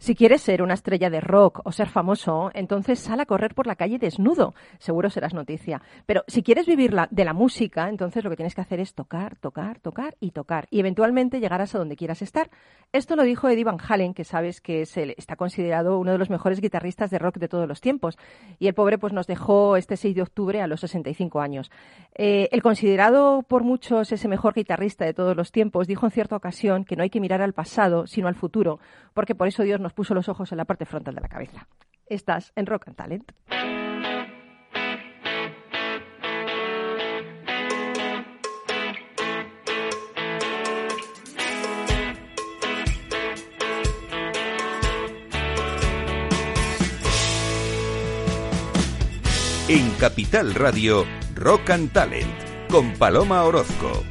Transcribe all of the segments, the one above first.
Si quieres ser una estrella de rock o ser famoso, entonces sal a correr por la calle desnudo. Seguro serás noticia. Pero si quieres vivir de la música, entonces lo que tienes que hacer es tocar, tocar, tocar y tocar. Y eventualmente llegarás a donde quieras estar. Esto lo dijo Eddie Van Halen, que sabes que está considerado uno de los mejores guitarristas de rock de todos los tiempos. Y el pobre pues nos dejó este 6 de octubre a los 65 años. Eh, el considerado por muchos ese mejor guitarrista de todos los tiempos dijo en cierta ocasión que no hay que mirar al pasado, sino al futuro, porque por eso Dios nos puso los ojos en la parte frontal de la cabeza. Estás en Rock and Talent. En Capital Radio, Rock and Talent, con Paloma Orozco.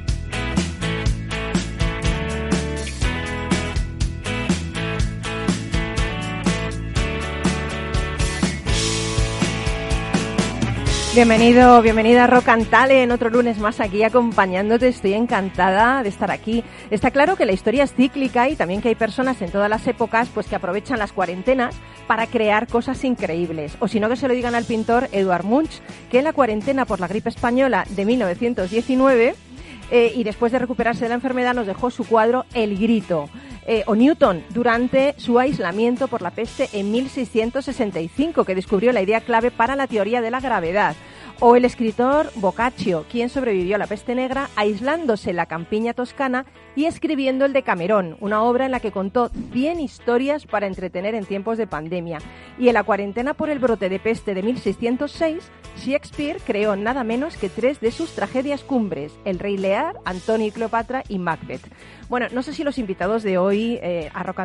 Bienvenido, bienvenida a Rock and en otro lunes más aquí acompañándote. Estoy encantada de estar aquí. Está claro que la historia es cíclica y también que hay personas en todas las épocas pues que aprovechan las cuarentenas para crear cosas increíbles. O si no que se lo digan al pintor Eduard Munch, que en la cuarentena por la gripe española de 1919 eh, y después de recuperarse de la enfermedad nos dejó su cuadro El Grito. Eh, o Newton durante su aislamiento por la peste en 1665, que descubrió la idea clave para la teoría de la gravedad. O el escritor Boccaccio, quien sobrevivió a la peste negra aislándose en la campiña toscana y escribiendo el de Camerón, una obra en la que contó 100 historias para entretener en tiempos de pandemia. Y en la cuarentena por el brote de peste de 1606, Shakespeare creó nada menos que tres de sus tragedias cumbres, El Rey Lear, Antonio y Cleopatra y Macbeth. Bueno, no sé si los invitados de hoy eh, a Rock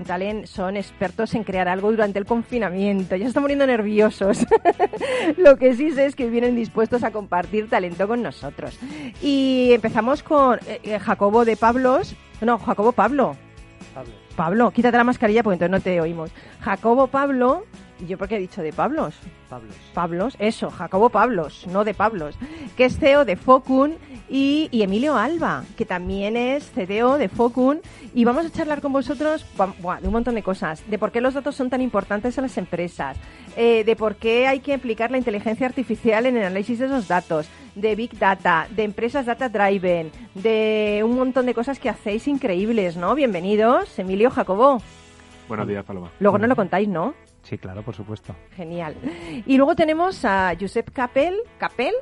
son expertos en crear algo durante el confinamiento. Ya están poniendo nerviosos. Lo que sí sé es que vienen dispuestos a compartir talento con nosotros. Y empezamos con eh, eh, Jacobo de Pablos. No, Jacobo Pablo. Pablo. Pablo, quítate la mascarilla porque entonces no te oímos. Jacobo Pablo ¿Y yo por qué he dicho de Pablos? Pablos. Pablos, eso, Jacobo Pablos, no de Pablos, que es CEO de Focun y, Emilio Alba, que también es CDO de Focun. Y vamos a charlar con vosotros de un montón de cosas, de por qué los datos son tan importantes en las empresas, eh, de por qué hay que implicar la inteligencia artificial en el análisis de esos datos, de Big Data, de empresas Data Driven, de un montón de cosas que hacéis increíbles, ¿no? Bienvenidos, Emilio Jacobo. Buenos días, Paloma. Luego no lo contáis, ¿no? Sí, claro, por supuesto. Genial. Y luego tenemos a Josep Capel, Capel,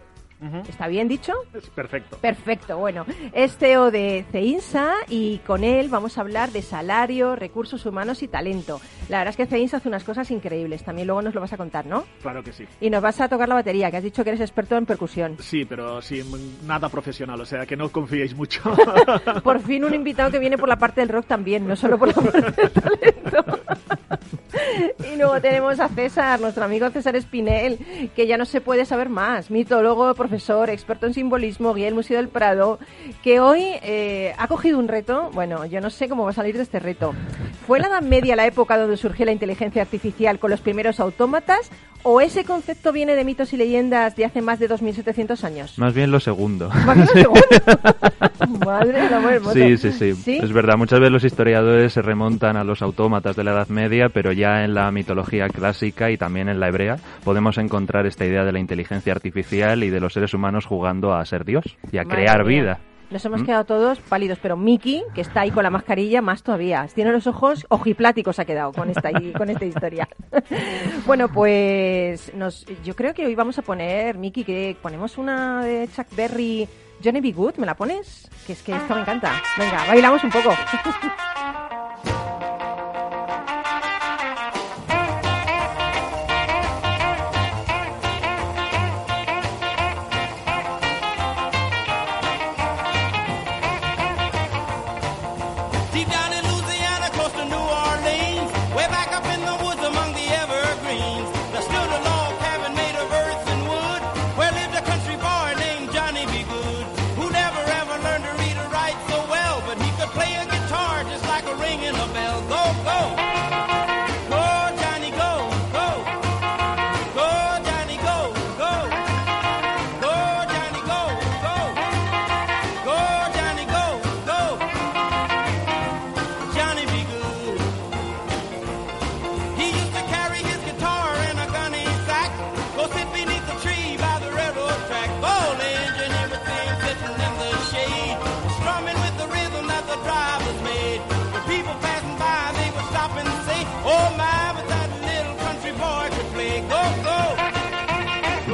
¿Está bien dicho? perfecto. Perfecto, bueno. Es CEO de CEINSA y con él vamos a hablar de salario, recursos humanos y talento. La verdad es que CEINSA hace unas cosas increíbles. También luego nos lo vas a contar, ¿no? Claro que sí. Y nos vas a tocar la batería, que has dicho que eres experto en percusión. Sí, pero sin nada profesional, o sea, que no confiéis mucho. por fin un invitado que viene por la parte del rock también, no solo por la parte del talento. y luego tenemos a César, nuestro amigo César Espinel, que ya no se puede saber más, mitólogo, profesor, experto en simbolismo, guía del Museo del Prado, que hoy eh, ha cogido un reto, bueno, yo no sé cómo va a salir de este reto. ¿Fue la Edad Media la época donde surgió la inteligencia artificial con los primeros autómatas ¿O ese concepto viene de mitos y leyendas de hace más de 2.700 años? Más bien lo segundo. ¿Más bien lo segundo? Madre sí, sí, sí, sí, Es verdad, muchas veces los historiadores se remontan a los autómatas de la Edad Media, pero ya en la mitología clásica y también en la hebrea podemos encontrar esta idea de la inteligencia artificial y de los seres humanos jugando a ser Dios y a crear vida. Nos hemos ¿Mm? quedado todos pálidos, pero Mickey, que está ahí con la mascarilla, más todavía. Tiene los ojos ojipláticos, ha quedado con esta, con esta historia. bueno, pues nos, yo creo que hoy vamos a poner, Mickey, que ponemos una de Chuck Berry, Johnny B. Good, ¿me la pones? Que es que esto me encanta. Venga, bailamos un poco.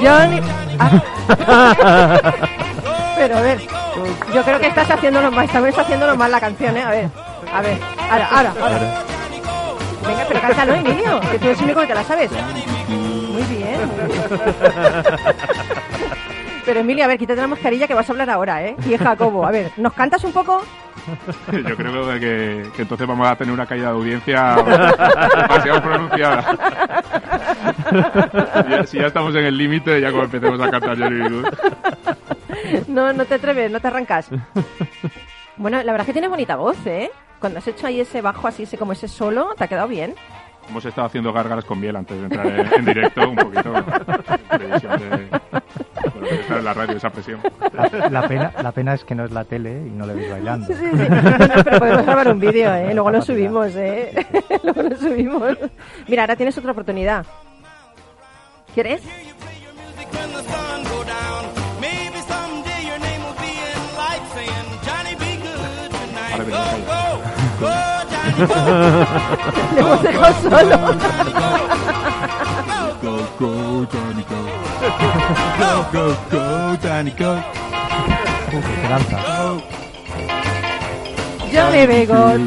Johnny. Pero a ver, yo creo que estás haciéndolo mal, estás haciéndolo mal la canción, ¿eh? A ver, a ver, ahora, ahora, ahora. Venga, pero cántalo, Emilio, que tú eres el único que te la sabes. Muy bien. Pero Emilio, a ver, quítate la mascarilla que vas a hablar ahora, ¿eh? Y Jacobo, a ver, ¿nos cantas un poco? Yo creo que, entonces vamos a tener una caída de audiencia demasiado pronunciada. Si, ya, estamos en el límite, ya como empecemos a cantar Johnny No, no te atreves, no te arrancas. Bueno, la verdad es que tienes bonita voz, ¿eh? Cuando has hecho ahí ese bajo así, ese como ese solo, ¿te ha quedado bien? Hemos estado haciendo gárgaras con miel antes de entrar en, directo, un poquito en la radio, esa presión. La, pena, la pena es que no es la tele y no le veis bailando. Sí, sí, sí. No, pero podemos grabar un vídeo, ¿eh? Luego lo subimos, ¿eh? Luego lo subimos. Mira, ahora tienes otra oportunidad. ¿Quieres? Le hemos dejado solo. Go, go, Johnny, go. Go, go, go, Johnny, go. Johnny Begos.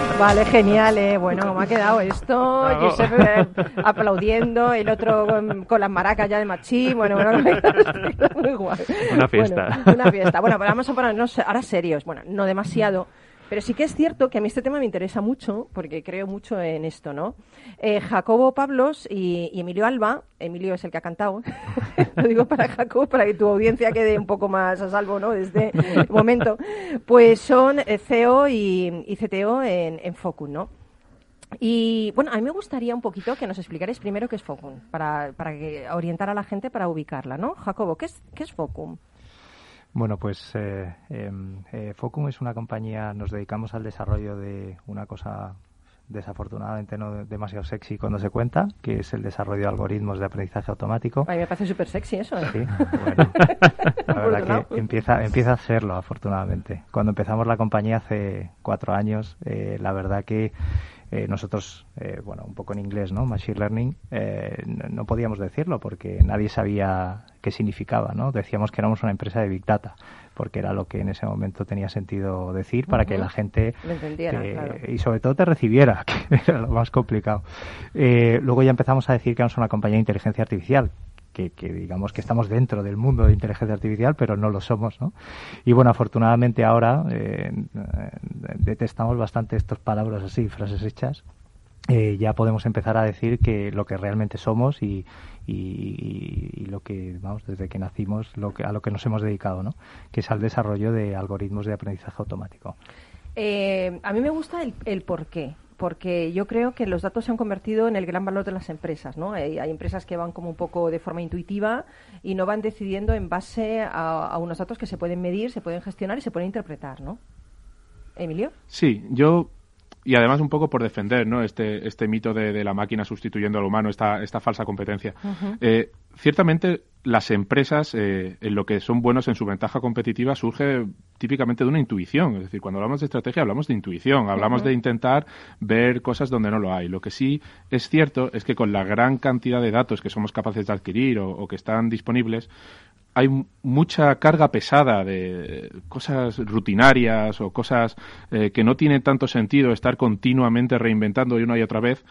Vale, genial, eh. Bueno, me ha quedado esto. Josep eh, aplaudiendo, el otro con, las maracas ya de machí. Bueno, bueno, muy guay. Una fiesta. Bueno, una fiesta. Bueno, pero vamos a ponernos ahora serios. Bueno, no demasiado. Pero sí que es cierto que a mí este tema me interesa mucho, porque creo mucho en esto, ¿no? Eh, Jacobo Pablos y, Emilio Alba, Emilio es el que ha cantado, lo digo para Jacobo, para que tu audiencia quede un poco más a salvo, ¿no? Desde este momento, pues son eh, CEO y, CTO en, en ¿no? Y bueno, a mí me gustaría un poquito que nos explicarais primero qué es Focum, para, para orientar a la gente para ubicarla, ¿no? Jacobo, ¿qué es, qué es Focum? Bueno, pues eh, em, eh, Focum es una compañía, nos dedicamos al desarrollo de una cosa desafortunadamente no demasiado sexy cuando se cuenta, que es el desarrollo de algoritmos de aprendizaje automático. A mí me parece súper sexy eso. ¿eh? Sí, bueno, la verdad que empieza, empieza a serlo, afortunadamente. Cuando empezamos la compañía hace cuatro años, eh, la verdad que eh, nosotros, eh, bueno, un poco en inglés, ¿no? Machine Learning, eh, no, podíamos decirlo porque nadie sabía qué significaba, ¿no? Decíamos que éramos una empresa de Big Data porque era lo que en ese momento tenía sentido decir para que la gente y sobre todo te recibiera, que era lo más complicado. luego ya empezamos a decir que éramos una compañía de inteligencia artificial, que, digamos que estamos dentro del mundo de inteligencia artificial, pero no lo somos, ¿no? Y bueno, afortunadamente ahora eh, detestamos bastante estas palabras así, frases hechas. Eh, ya podemos empezar a decir que lo que realmente somos y, y, lo que, vamos, desde que nacimos, lo que, a lo que nos hemos dedicado, ¿no? Que es al desarrollo de algoritmos de aprendizaje automático. Eh, a mí me gusta el, el por qué porque yo creo que los datos se han convertido en el gran valor de las empresas, ¿no? Hay, empresas que van como un poco de forma intuitiva y no van decidiendo en base a, unos datos que se pueden medir, se pueden gestionar y se pueden interpretar, ¿no? Emilio. Sí, yo y además un poco por defender ¿no? este, este mito de, la máquina sustituyendo al humano, esta, esta falsa competencia. Eh, ciertamente las empresas, eh, en lo que son buenos en su ventaja competitiva, surge típicamente de una intuición. Es decir, cuando hablamos de estrategia hablamos de intuición, hablamos de intentar ver cosas donde no lo hay. Lo que sí es cierto es que con la gran cantidad de datos que somos capaces de adquirir o que están disponibles, hay mucha carga pesada de cosas rutinarias o cosas eh, que no tienen tanto sentido estar continuamente reinventando una y otra vez,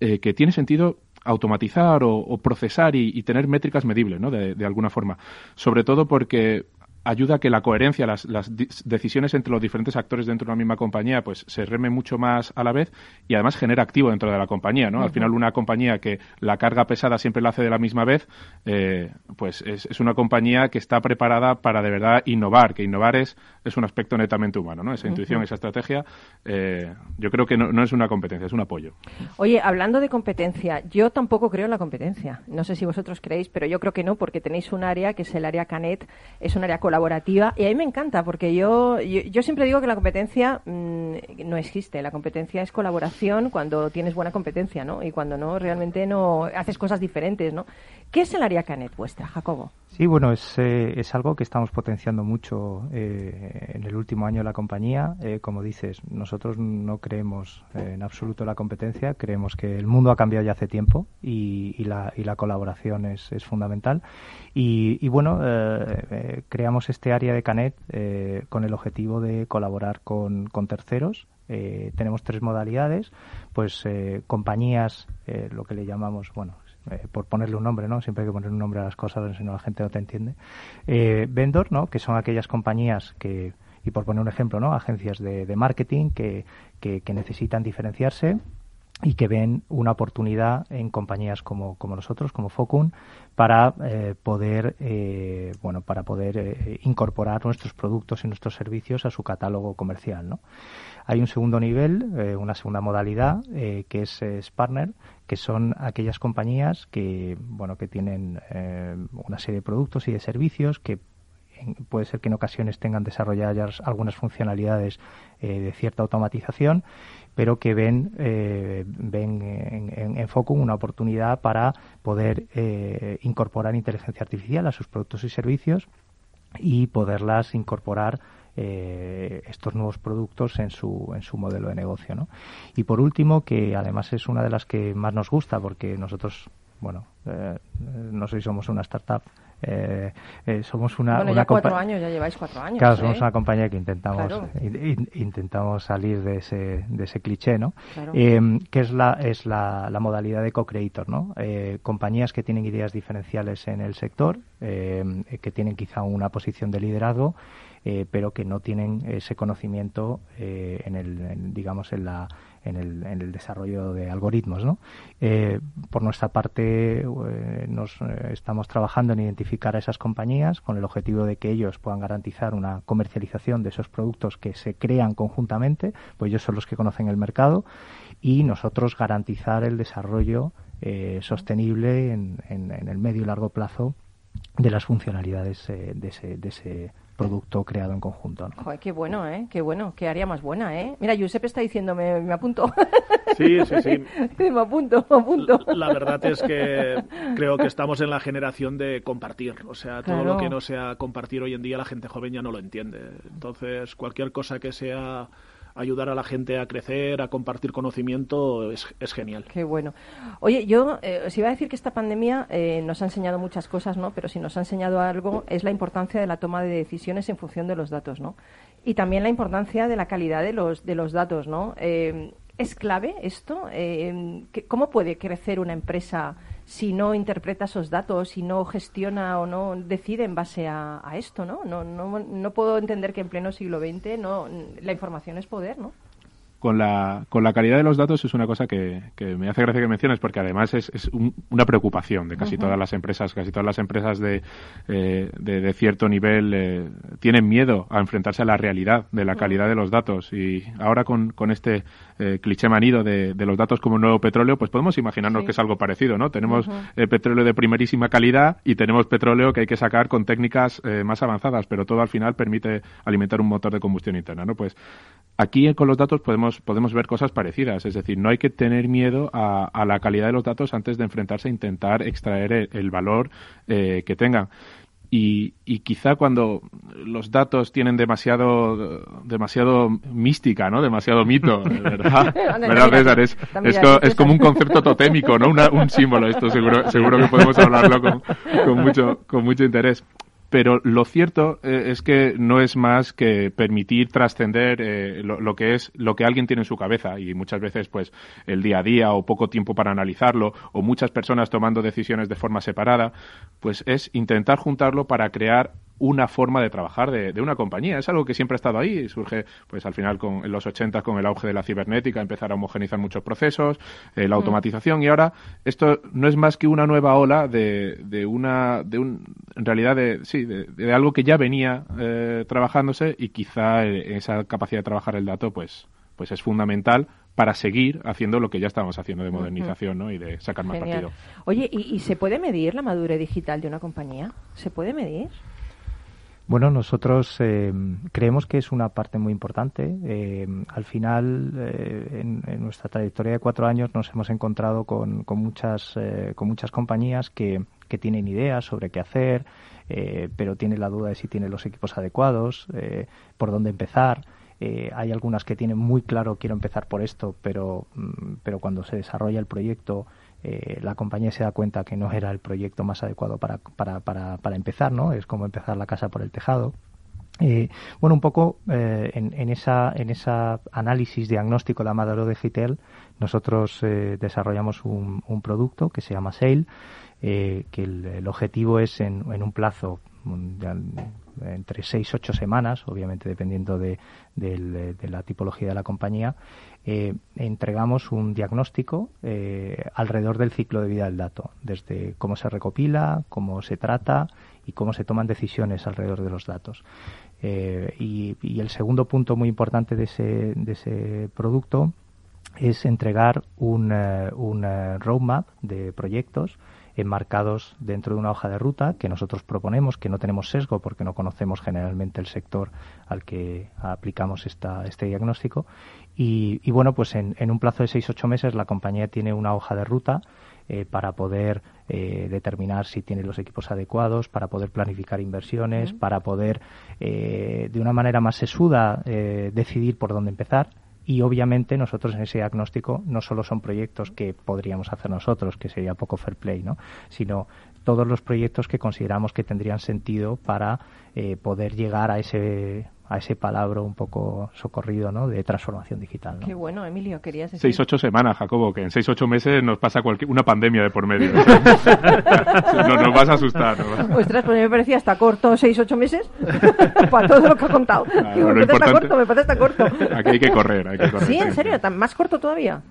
eh, que tiene sentido automatizar o, procesar y, tener métricas medibles, ¿no? De, de, alguna forma. Sobre todo porque ayuda a que la coherencia, las, las, decisiones entre los diferentes actores dentro de una misma compañía, pues se reme mucho más a la vez y además genera activo dentro de la compañía, ¿no? Al final una compañía que la carga pesada siempre la hace de la misma vez, eh, pues es, es, una compañía que está preparada para de verdad innovar, que innovar es, es un aspecto netamente humano, ¿no? Esa intuición, esa estrategia, eh, yo creo que no, no es una competencia, es un apoyo. Oye, hablando de competencia, yo tampoco creo en la competencia. No sé si vosotros creéis, pero yo creo que no, porque tenéis un área que es el área Canet, es un área colaborativa colaborativa. Y a mí me encanta, porque yo, yo, siempre digo que la competencia mm, no existe. La competencia es colaboración cuando tienes buena competencia, ¿no? Y cuando no, realmente no haces cosas diferentes, ¿no? ¿Qué es el área Canet vuestra, Jacobo? Sí, bueno, es, eh, es algo que estamos potenciando mucho eh, en el último año de la compañía. Eh, como dices, nosotros no creemos en absoluto la competencia, creemos que el mundo ha cambiado ya hace tiempo y, la, y la, colaboración es, es fundamental. Y bueno, creamos este área de Canet con el objetivo de colaborar con, terceros tenemos tres modalidades, pues compañías, lo que le llamamos, bueno, eh, por ponerle un nombre, ¿no? Siempre hay que poner un nombre a las cosas, si no la gente no te entiende. Eh, vendor, ¿no? Que son aquellas compañías que, y por poner un ejemplo, ¿no? Agencias de, marketing que, que, necesitan diferenciarse y que ven una oportunidad en compañías como, como nosotros, como Focun, para eh, poder, eh, bueno, para poder incorporar nuestros productos y nuestros servicios a su catálogo comercial, ¿no? Hay un segundo nivel, eh, una segunda modalidad, eh, que es, Spartner, que son aquellas compañías que, bueno, que tienen eh, una serie de productos y de servicios que puede ser que en ocasiones tengan desarrolladas algunas funcionalidades de cierta automatización, pero que ven, ven en, en, Focus una oportunidad para poder incorporar inteligencia artificial a sus productos y servicios y poderlas incorporar eh, estos nuevos productos en su, en su modelo de negocio. ¿no? Y por último, que además es una de las que más nos gusta, porque nosotros, bueno, eh, no sé si somos una startup, eh, eh, somos una. Bueno, ya cuatro años, ya lleváis cuatro años. Claro, somos una compañía que intentamos intentamos salir de ese, de ese cliché, ¿no? que es la es la, la modalidad de co-creator, ¿no? compañías que tienen ideas diferenciales en el sector, que tienen quizá una posición de liderazgo eh, pero que no tienen ese conocimiento eh, en el, digamos, en la en el, desarrollo de algoritmos. Eh, por nuestra parte, nos estamos trabajando en identificar a esas compañías con el objetivo de que ellos puedan garantizar una comercialización de esos productos que se crean conjuntamente, pues ellos son los que conocen el mercado, y nosotros garantizar el desarrollo sostenible en, en, el medio y largo plazo de las funcionalidades de, ese, de ese producto creado en conjunto. Joder, qué bueno, ¿eh? Qué bueno, qué área más buena, ¿eh? Mira, Giuseppe está diciendo, me, me apunto. Sí, sí, sí. me apunto, me apunto. La, verdad es que creo que estamos en la generación de compartir. O sea, todo lo que no sea compartir hoy en día la gente joven ya no lo entiende. Entonces, cualquier cosa que sea ayudar a la gente a crecer, a compartir conocimiento, es, genial. Qué bueno. Oye, yo eh, os iba a decir que esta pandemia eh, nos ha enseñado muchas cosas, ¿no? Pero si nos ha enseñado algo es la importancia de la toma de decisiones en función de los datos, ¿no? Y también la importancia de la calidad de los, de los datos, ¿no? Eh, ¿Es clave esto? ¿Cómo puede crecer una empresa si no interpreta esos datos, si no gestiona o no decide en base a, esto, ¿no? No, ¿no? no puedo entender que en pleno siglo XX no, la información es poder, ¿no? Con la, con la calidad de los datos es una cosa que, que me hace gracia que menciones porque además es, es una preocupación de casi todas las empresas. Casi todas las empresas de, eh, de, cierto nivel eh, tienen miedo a enfrentarse a la realidad de la calidad de los datos. Y ahora con, con este eh, cliché manido de, de, los datos como un nuevo petróleo, pues podemos imaginarnos que es algo parecido, ¿no? Tenemos petróleo de primerísima calidad y tenemos petróleo que hay que sacar con técnicas más avanzadas, pero todo al final permite alimentar un motor de combustión interna, ¿no? Pues aquí con los datos podemos podemos, ver cosas parecidas. Es decir, no hay que tener miedo a, la calidad de los datos antes de enfrentarse a intentar extraer el, valor eh, que tengan. Y, quizá cuando los datos tienen demasiado demasiado mística, ¿no? Demasiado mito, ¿verdad? ¿verdad Es, es, como un concepto totémico, ¿no? un símbolo. Esto seguro seguro que podemos hablarlo con, con mucho con mucho interés pero lo cierto eh, es que no es más que permitir trascender eh, lo, que es lo que alguien tiene en su cabeza. Y muchas veces pues el día a día o poco tiempo para analizarlo o muchas personas tomando decisiones de forma separada pues es intentar juntarlo para crear una forma de trabajar de, una compañía. Es algo que siempre ha estado ahí. Surge, pues al final, con, en los 80 con el auge de la cibernética, empezar a homogenizar muchos procesos, eh, la mm. automatización, y ahora esto no es más que una nueva ola de, de una, de un, en realidad, de, sí, de, algo que ya venía eh, trabajándose y quizá eh, esa capacidad de trabajar el dato, pues, pues es fundamental para seguir haciendo lo que ya estábamos haciendo de modernización ¿no? y de sacar más partido. Oye, ¿y, ¿y se puede medir la madurez digital de una compañía? ¿Se puede medir? Bueno, nosotros eh, creemos que es una parte muy importante. Eh, al final, eh, en, nuestra trayectoria de cuatro años, nos hemos encontrado con, con muchas, con muchas compañías que, que, tienen ideas sobre qué hacer, pero tienen la duda de si tienen los equipos adecuados, por dónde empezar. hay algunas que tienen muy claro quiero empezar por esto, pero, mm, pero cuando se desarrolla el proyecto eh, la compañía se da cuenta que no era el proyecto más adecuado para, para, para, para empezar, ¿no? Es como empezar la casa por el tejado. Eh, bueno, un poco eh, en, en, esa, en esa análisis diagnóstico de Amadero Digital, nosotros desarrollamos un, un, producto que se llama Sale, que el, objetivo es en, en un plazo entre seis ocho semanas, obviamente dependiendo de, la tipología de la compañía, eh, entregamos un diagnóstico eh, alrededor del ciclo de vida del dato, desde cómo se recopila, cómo se trata y cómo se toman decisiones alrededor de los datos. Eh, y, el segundo punto muy importante de ese, de ese producto es entregar un, un roadmap de proyectos enmarcados dentro de una hoja de ruta que nosotros proponemos, que no tenemos sesgo porque no conocemos generalmente el sector al que aplicamos esta, este diagnóstico. Y, bueno, pues en, un plazo de seis ocho meses la compañía tiene una hoja de ruta eh, para poder eh, determinar si tiene los equipos adecuados, para poder planificar inversiones, para poder eh, de una manera más sesuda decidir por dónde empezar y obviamente nosotros en ese diagnóstico no solo son proyectos que podríamos hacer nosotros, que sería poco fair play, ¿no? sino todos los proyectos que consideramos que tendrían sentido para eh, poder llegar a ese a ese palabra un poco socorrido ¿no? de transformación digital. Qué bueno, Emilio, querías decir. Seis, ocho semanas, Jacobo, que en seis, ocho meses nos pasa cualquier, una pandemia de por medio. nos, nos, vas a asustar. ¿no? Ostras, pues me parecía hasta corto, seis, ocho meses, para todo lo que ha contado. me parece corto, me parece corto. Aquí hay que correr, hay que correr. Sí, en serio, ¿más corto todavía?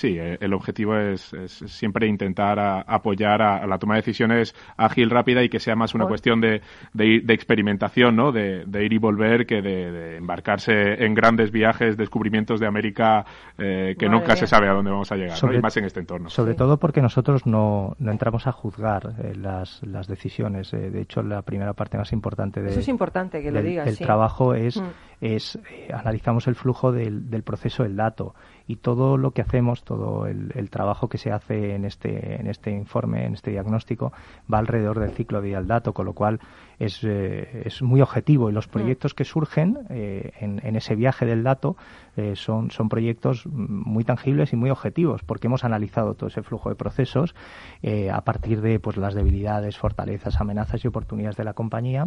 Sí, eh, el objetivo es, siempre intentar apoyar a, la toma de decisiones ágil, rápida y que sea más una cuestión de, de, experimentación, ¿no? De, ir y volver que de, embarcarse en grandes viajes, descubrimientos de América eh, que nunca se sabe a dónde vamos a llegar, y más en este entorno. Sobre todo porque nosotros no, no entramos a juzgar eh, las, las, decisiones. de hecho, la primera parte más importante de, Eso es importante que lo del, digas, trabajo es, mm. es analizamos el flujo del, del proceso del dato y todo lo que hacemos, todo el, trabajo que se hace en este, en este informe, en este diagnóstico, va alrededor del ciclo de vida del dato, con lo cual es, eh, es muy objetivo y los mm. proyectos que surgen eh, en, en, ese viaje del dato eh, son, son proyectos muy tangibles y muy objetivos porque hemos analizado todo ese flujo de procesos a partir de pues, las debilidades, fortalezas, amenazas y oportunidades de la compañía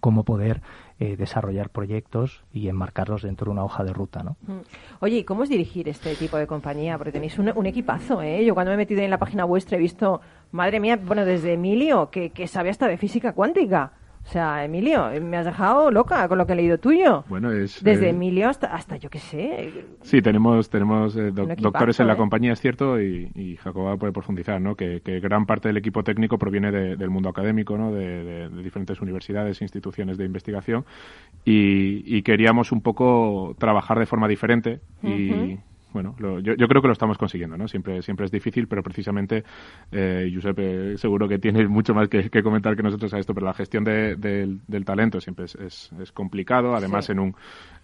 cómo poder eh, desarrollar proyectos y enmarcarlos dentro de una hoja de ruta, ¿no? Mm. Oye, ¿y cómo es dirigir este tipo de compañía? Porque tenéis un, un, equipazo, ¿eh? Yo cuando me he metido en la página vuestra he visto, madre mía, bueno, desde Emilio, que, que sabe hasta de física cuántica. O sea, Emilio, me has dejado loca con lo que he leído tuyo. Bueno, es... Desde eh, Emilio hasta, hasta, yo qué sé. Sí, tenemos, tenemos eh, doctores en la ¿eh? compañía, es cierto, y, y Jacoba puede profundizar, ¿no? Que, gran parte del equipo técnico proviene del mundo académico, ¿no? De, diferentes universidades instituciones de investigación. Y, queríamos un poco trabajar de forma diferente y bueno, yo, yo, creo que lo estamos consiguiendo, ¿no? Siempre, siempre es difícil, pero precisamente, eh, Giuseppe, seguro que tiene mucho más que, comentar que nosotros a esto, pero la gestión de, del talento siempre es, es, complicado, además en un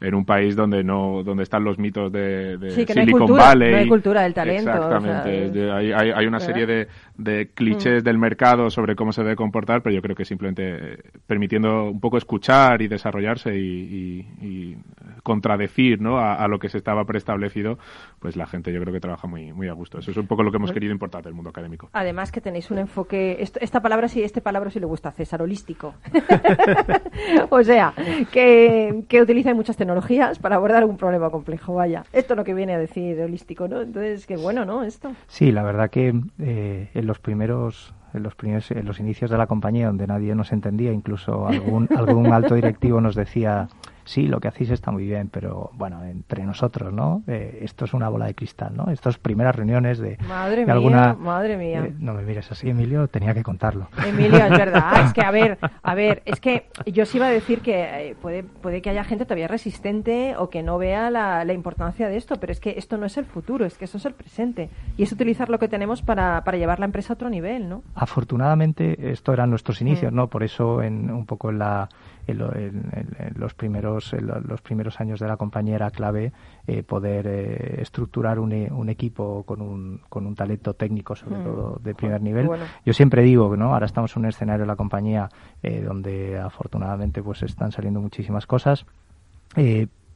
en un país donde no donde están los mitos de, de Silicon Valley. No hay cultura del talento. Exactamente. hay, hay, una serie de, de clichés mm. del mercado sobre cómo se debe comportar, pero yo creo que simplemente eh, permitiendo un poco escuchar y desarrollarse y, y, contradecir ¿no? a, lo que se estaba preestablecido, pues la gente yo creo que trabaja muy, muy a gusto. Eso es un poco lo que hemos querido importar del mundo académico. Además que tenéis un enfoque, esta palabra sí, este palabra sí le gusta a César, holístico. o sea, que, que utiliza muchas tecnologías para abordar un problema complejo, vaya. Esto es lo que viene a decir holístico, ¿no? Entonces, qué bueno, ¿no? Esto. Sí, la verdad que eh, en los primeros en los primeros en los inicios de la compañía donde nadie nos entendía incluso algún algún alto directivo nos decía sí, lo que hacéis está muy bien, pero bueno, entre nosotros, ¿no? Eh, esto es una bola de cristal, ¿no? Estas primeras reuniones de, madre mía, alguna... Madre mía. Eh, no me mires así, Emilio, tenía que contarlo. Emilio, es verdad, es que a ver, a ver, es que yo sí iba a decir que eh, puede, puede que haya gente todavía resistente o que no vea la, la, importancia de esto, pero es que esto no es el futuro, es que eso es el presente y es utilizar lo que tenemos para, para llevar la empresa a otro nivel, ¿no? Afortunadamente, esto eran nuestros inicios, mm. ¿no? Por eso en un poco en la en, los primeros los primeros años de la compañía era clave eh, poder eh, estructurar un, un, equipo con un, con un talento técnico, sobre mm. todo de primer nivel. Yo siempre digo que no, ahora estamos en un escenario de la compañía donde afortunadamente pues están saliendo muchísimas cosas.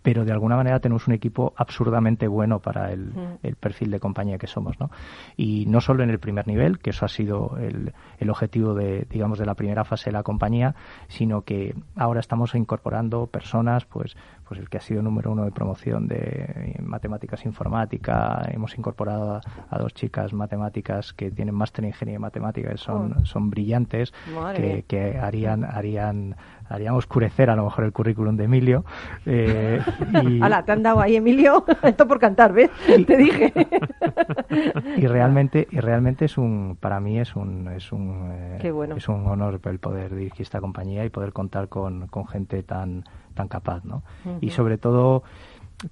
Pero de alguna manera tenemos un equipo absurdamente bueno para el, el, perfil de compañía que somos, ¿no? Y no solo en el primer nivel, que eso ha sido el, el, objetivo de, digamos, de la primera fase de la compañía, sino que ahora estamos incorporando personas, pues, pues el que ha sido número uno de promoción de matemáticas informática, hemos incorporado a, dos chicas matemáticas que tienen máster en ingeniería matemática, que son, son brillantes, que, que harían, harían harían oscurecer a lo mejor el currículum de Emilio. Eh, y... te han dado ahí, Emilio, esto por cantar, ¿ves? Te dije. y realmente, y realmente es un, para mí es un, es un, eh, es un honor el poder dirigir esta compañía y poder contar con, con gente tan, tan capaz, ¿no? Y sobre todo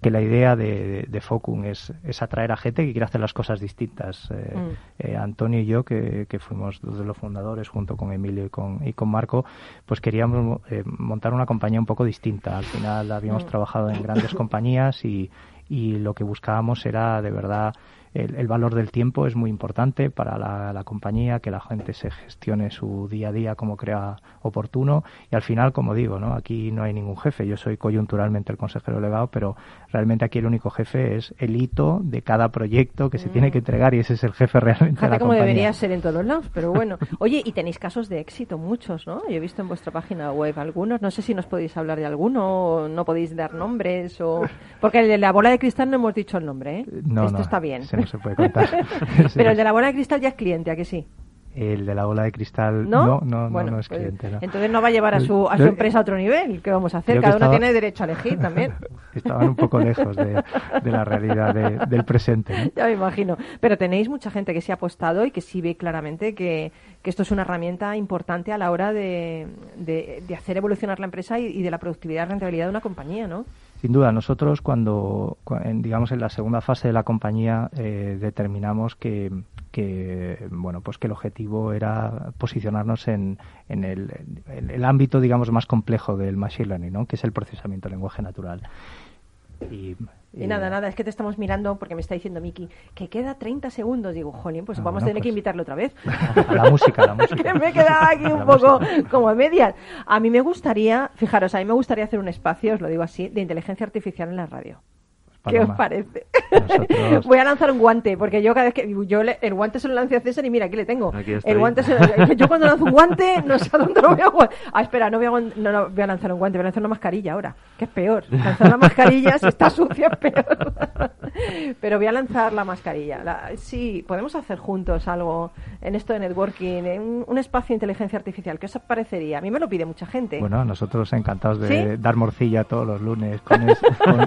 que la idea de, de, Focum es, es, atraer a gente que quiere hacer las cosas distintas. Eh, mm. eh, Antonio y yo, que, que, fuimos dos de los fundadores, junto con Emilio y con, y con Marco, pues queríamos eh, montar una compañía un poco distinta. Al final habíamos mm. trabajado en grandes compañías y, y lo que buscábamos era de verdad el, valor del tiempo es muy importante para la, compañía, que la gente se gestione su día a día como crea oportuno y al final, como digo, ¿no? aquí no hay ningún jefe, yo soy coyunturalmente el consejero delegado, pero realmente aquí el único jefe es el hito de cada proyecto que se tiene que mm. entregar y ese es el jefe realmente de la como debería ser en todos lados, pero bueno. Oye, y tenéis casos de éxito, muchos, ¿no? Yo he visto en vuestra página web algunos, no sé si nos podéis hablar de alguno o no podéis dar nombres o... Porque el de la bola de cristal no hemos dicho el nombre, ¿eh? No, Esto está bien no se puede contar. Pero el de la bola de cristal ya es cliente, ¿a que sí? El de la bola de cristal no, no, no, es pues, cliente. Entonces no va a llevar a su, a su empresa a otro nivel. ¿Qué vamos a hacer? Cada uno tiene derecho a elegir también. Estaban un poco lejos de, la realidad del presente. Ya me imagino. Pero tenéis mucha gente que se ha apostado y que sí ve claramente que, que esto es una herramienta importante a la hora de, de, hacer evolucionar la empresa y, y de la productividad y rentabilidad de una compañía, ¿no? Sin duda, nosotros cuando, digamos, en la segunda fase de la compañía eh, determinamos que, que, bueno, pues que el objetivo era posicionarnos en, en, el, el, ámbito, digamos, más complejo del machine learning, ¿no? que es el procesamiento del lenguaje natural. Y y nada, nada, es que te estamos mirando porque me está diciendo Miki que queda 30 segundos. Digo, jolín, pues ah, vamos a tener que pues invitarlo otra vez. A la música, a la música. que me he quedado aquí un poco como a medias. A mí me gustaría, fijaros, a mí me gustaría hacer un espacio, os lo digo así, de inteligencia artificial en la radio. ¿Qué os parece? Voy a lanzar un guante, porque yo cada vez que. Yo el guante se lo lancé a César y mira, aquí le tengo. el guante yo cuando lanzo un guante no sé a dónde lo voy a Ah, espera, no voy a, no, voy a lanzar un guante, voy a lanzar una mascarilla ahora, que es peor. Lanzar la mascarilla, si está sucia, es peor. Pero voy a lanzar la mascarilla. sí, podemos hacer juntos algo en esto de networking, en un, espacio de inteligencia artificial. ¿Qué os parecería? A mí me lo pide mucha gente. Bueno, nosotros encantados de dar morcilla todos los lunes con,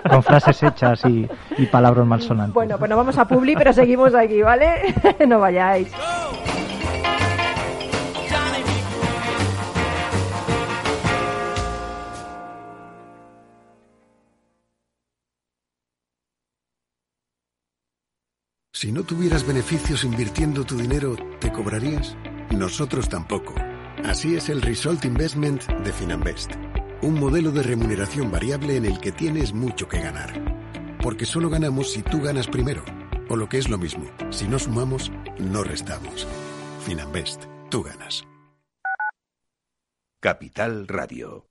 con frases hechas y y, palabras malsonantes. Bueno, pues nos vamos a Publi, pero seguimos aquí, ¿vale? no vayáis. Si no tuvieras beneficios invirtiendo tu dinero, ¿te cobrarías? Nosotros tampoco. Así es el Result Investment de Finanbest. Un modelo de remuneración variable en el que tienes mucho que ganar porque solo ganamos si tú ganas primero. O lo que es lo mismo, si no sumamos, no restamos. Finanbest, tú ganas. Capital Radio.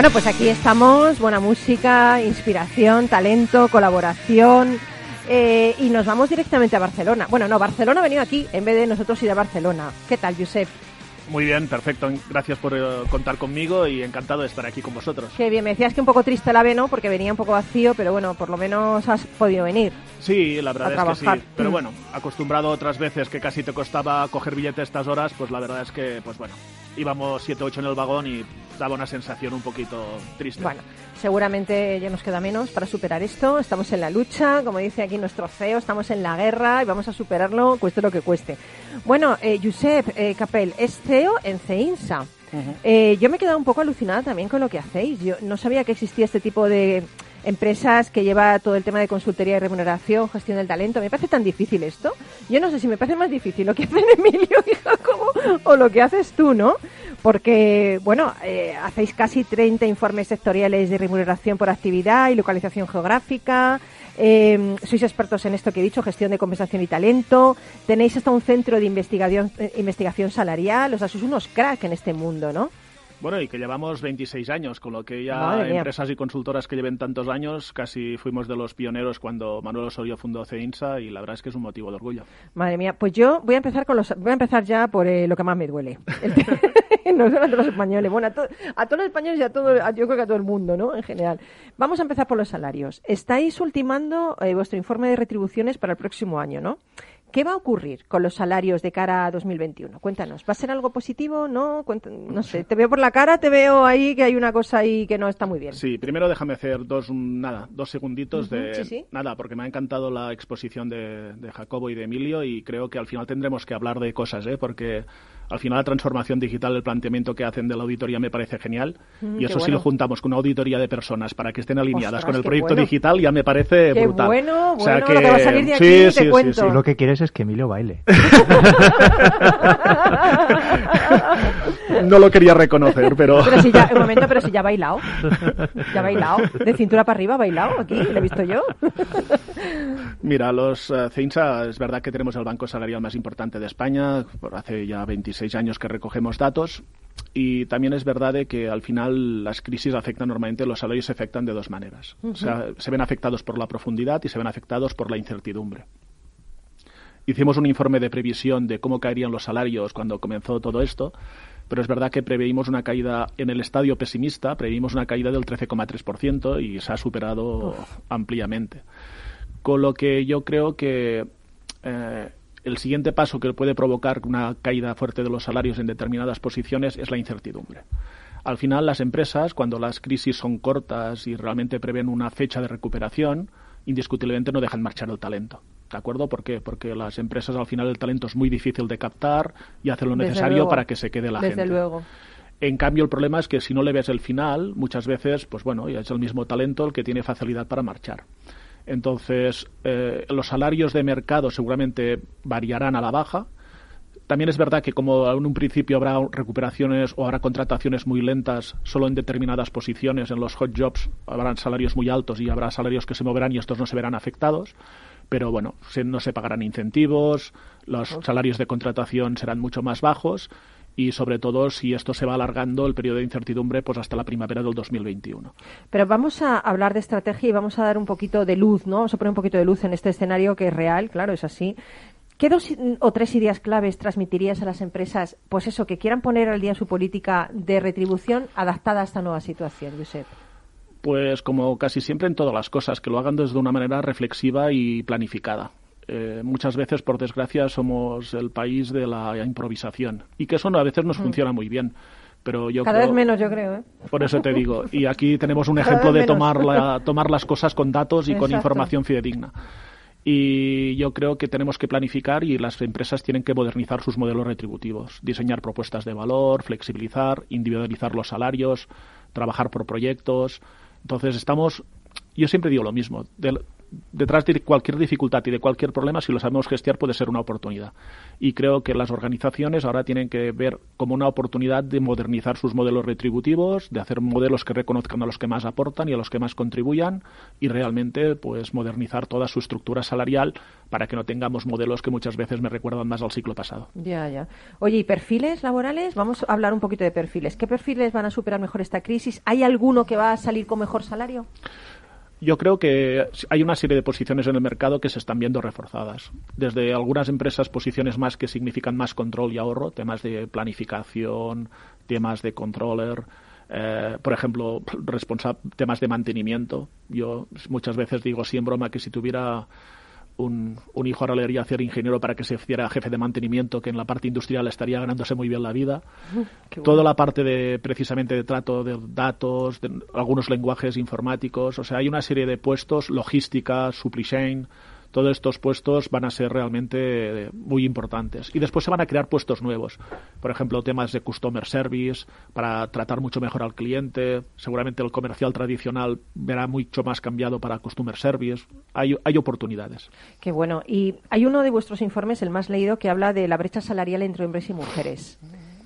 Bueno, pues aquí estamos, buena música, inspiración, talento, colaboración. Eh, y nos vamos directamente a Barcelona. Bueno, no, Barcelona ha venido aquí en vez de nosotros ir a Barcelona. ¿Qué tal, Josep? Muy bien, perfecto. Gracias por eh, contar conmigo y encantado de estar aquí con vosotros. Qué bien, me decías que un poco triste la ¿no? porque venía un poco vacío, pero bueno, por lo menos has podido venir. Sí, la verdad es que sí. Pero mm. bueno, acostumbrado otras veces que casi te costaba coger billete estas horas, pues la verdad es que, pues bueno, íbamos 7-8 en el vagón y daba una sensación un poquito triste. Bueno, seguramente ya nos queda menos para superar esto. Estamos en la lucha, como dice aquí nuestro CEO, estamos en la guerra y vamos a superarlo, cueste lo que cueste. Bueno, eh, Josep eh, Capel es CEO en CEINSA. Eh, yo me he quedado un poco alucinada también con lo que hacéis. Yo no sabía que existía este tipo de empresas que lleva todo el tema de consultoría y remuneración, gestión del talento. Me parece tan difícil esto. Yo no sé si me parece más difícil lo que hace Emilio y Jacobo o lo que haces tú, ¿no? Porque, bueno, eh, hacéis casi 30 informes sectoriales de remuneración por actividad y localización geográfica. Eh, sois expertos en esto que he dicho, gestión de compensación y talento. Tenéis hasta un centro de investigación, eh, investigación salarial. O sea, sois unos crack en este mundo, ¿no? Bueno, y que llevamos 26 años, con lo que ya empresas y consultoras que lleven tantos años, casi fuimos de los pioneros cuando Manuel Osorio fundó CEINSA y la verdad es que es un motivo de orgullo. Madre mía, pues yo voy a empezar con los, voy a empezar ya por eh, lo que más me duele. no son los españoles, bueno, a, todos los españoles y a todo, yo creo que a todo el mundo, ¿no? En general. Vamos a empezar por los salarios. Estáis ultimando eh, vuestro informe de retribuciones para el próximo año, ¿no? ¿Qué va a ocurrir con los salarios de cara a 2021? Cuéntanos, ¿va a ser algo positivo? No, no sé, te veo por la cara, te veo ahí que hay una cosa ahí que no está muy bien. Sí, primero déjame hacer dos, nada, dos segunditos de nada, porque me ha encantado la exposición de, de, Jacobo y de Emilio y creo que al final tendremos que hablar de cosas, ¿eh? porque al final la transformación digital, el planteamiento que hacen de la auditoría me parece genial. Mm, y eso sí lo juntamos con una auditoría de personas para que estén alineadas con el proyecto digital ya me parece qué brutal. Bueno, o sea que... lo que va a salir de aquí, te cuento. Lo que quieres es que Emilio baile. no lo quería reconocer, pero... Pero si ya, un momento, pero si ya ha bailado. Ya ha bailado. De cintura para arriba ha bailado aquí, lo he visto yo. Mira, los uh, es verdad que tenemos el banco salarial más importante de España, por hace ya 26 años que recogemos datos y también es verdad de que al final las crisis afectan normalmente, los salarios se afectan de dos maneras. O sea, se ven afectados por la profundidad y se ven afectados por la incertidumbre. Hicimos un informe de previsión de cómo caerían los salarios cuando comenzó todo esto, pero es verdad que preveímos una caída en el estadio pesimista, preveímos una caída del 13,3% y se ha superado ampliamente. Con lo que yo creo que eh, el siguiente paso que puede provocar una caída fuerte de los salarios en determinadas posiciones es la incertidumbre. Al final, las empresas, cuando las crisis son cortas y realmente prevén una fecha de recuperación, indiscutiblemente no dejan marchar el talento. ¿De acuerdo? ¿Por qué? Porque las empresas al final el talento es muy difícil de captar y hacen lo necesario para que se quede la Desde gente. luego. En cambio, el problema es que si no le ves el final, muchas veces, pues bueno, ya es el mismo talento el que tiene facilidad para marchar. Entonces, eh, los salarios de mercado seguramente variarán a la baja. También es verdad que como en un principio habrá recuperaciones o habrá contrataciones muy lentas solo en determinadas posiciones, en los hot jobs habrán salarios muy altos y habrá salarios que se moverán y estos no se verán afectados. Pero bueno, no se pagarán incentivos, los salarios de contratación serán mucho más bajos y sobre todo si esto se va alargando el periodo de incertidumbre pues hasta la primavera del 2021. Pero vamos a hablar de estrategia y vamos a dar un poquito de luz, ¿no? Vamos a poner un poquito de luz en este escenario que es real, claro, es así. ¿Qué dos o tres ideas claves transmitirías a las empresas, pues eso, que quieran poner al día su política de retribución adaptada a esta nueva situación, Josep? Pues como casi siempre en todas las cosas, que lo hagan desde una manera reflexiva y planificada. Eh, muchas veces, por desgracia, somos el país de la improvisación y que eso a veces nos mm. funciona muy bien. Pero yo Cada vez menos, yo creo. ¿eh? Por eso te digo. Y aquí tenemos un ejemplo de tomar, la, tomar las cosas con datos y con información fidedigna. Y yo creo que tenemos que planificar y las empresas tienen que modernizar sus modelos retributivos, diseñar propuestas de valor, flexibilizar, individualizar los salarios, trabajar por proyectos. Entonces estamos, yo siempre digo lo mismo, detrás de cualquier dificultad y de cualquier problema, si lo sabemos gestionar, puede ser una oportunidad. Y creo que las organizaciones ahora tienen que ver como una oportunidad de modernizar sus modelos retributivos, de hacer modelos que reconozcan a los que más aportan y a los que más contribuyan y realmente pues modernizar toda su estructura salarial para que no tengamos modelos que muchas veces me recuerdan más al ciclo pasado. Ya, ya. Oye, ¿y perfiles laborales? Vamos a hablar un poquito de perfiles. ¿Qué perfiles van a superar mejor esta crisis? ¿Hay alguno que va a salir con mejor salario? Yo creo que hay una serie de posiciones en el mercado que se están viendo reforzadas. Desde algunas empresas, posiciones más que significan más control y ahorro, temas de planificación, temas de controller, eh, por ejemplo, temas de mantenimiento. Yo muchas veces digo, sí en broma, que si tuviera un, hijo ahora le haría hacer ingeniero para que se hiciera jefe de mantenimiento, que en la parte industrial estaría ganándose muy bien la vida. Toda la parte de precisamente de trato de datos, de algunos lenguajes informáticos, o sea, hay una serie de puestos, logística, supply chain, todos estos puestos van a ser realmente eh, muy importantes. Y después se van a crear puestos nuevos. Por ejemplo, temas de customer service para tratar mucho mejor al cliente. Seguramente el comercial tradicional verá mucho más cambiado para customer service. Hay, hay oportunidades. Qué bueno. Y hay uno de vuestros informes, el más leído, que habla de la brecha salarial entre hombres y mujeres.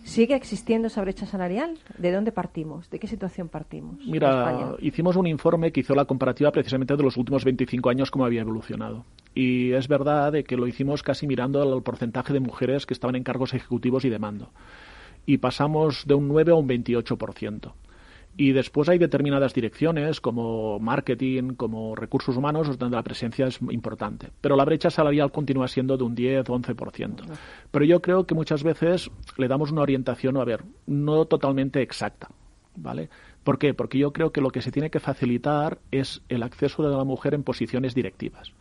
¿Sigue existiendo esa brecha salarial? ¿De dónde partimos? ¿De qué situación partimos? Mira, hicimos un informe que hizo la comparativa precisamente de los últimos 25 años, cómo había evolucionado. Y es verdad de que lo hicimos casi mirando al porcentaje de mujeres que estaban en cargos ejecutivos y de mando. Y pasamos de un 9 a un 28%. Y después hay determinadas direcciones como marketing, como recursos humanos, donde la presencia es importante. Pero la brecha salarial continúa siendo de un 10 o 11%. Pero yo creo que muchas veces le damos una orientación, a ver, no totalmente exacta. ¿Vale? ¿Por qué? Porque yo creo que lo que se tiene que facilitar es el acceso de la mujer en posiciones directivas.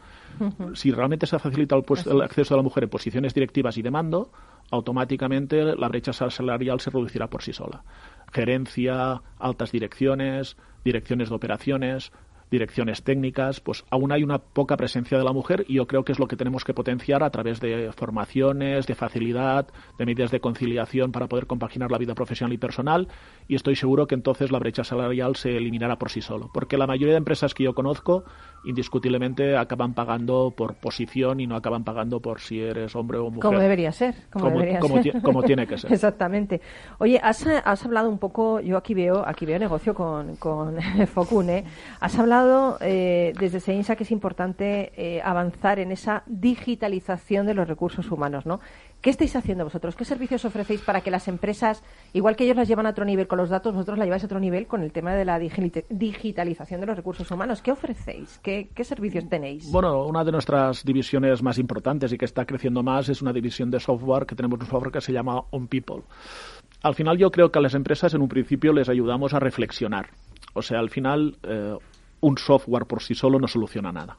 Si realmente se facilita el, el, acceso de la mujer en posiciones directivas y de mando, automáticamente la brecha salarial se reducirá por sí sola. Gerencia, altas direcciones, direcciones de operaciones, direcciones técnicas, pues aún hay una poca presencia de la mujer y yo creo que es lo que tenemos que potenciar a través de formaciones, de facilidad, de medidas de conciliación para poder compaginar la vida profesional y personal y estoy seguro que entonces la brecha salarial se eliminará por sí solo, porque la mayoría de empresas que yo conozco indiscutiblemente acaban pagando por posición y no acaban pagando por si eres hombre o mujer. Como debería ser. Como, debería ser. como tiene que ser. Exactamente. Oye, has, has, hablado un poco, yo aquí veo aquí veo negocio con, con Focune, has hablado eh, desde CEINSA que es importante eh, avanzar en esa digitalización de los recursos humanos, ¿no? ¿Qué estáis haciendo vosotros? ¿Qué servicios ofrecéis para que las empresas, igual que ellos las llevan a otro nivel con los datos, vosotros la lleváis a otro nivel con el tema de la digitalización de los recursos humanos? ¿Qué ofrecéis? ¿Qué, servicios tenéis? Bueno, una de nuestras divisiones más importantes y que está creciendo más es una división de software que tenemos un software que se llama On People. Al final yo creo que a las empresas en un principio les ayudamos a reflexionar. O sea, al final eh, un software por sí solo no soluciona nada.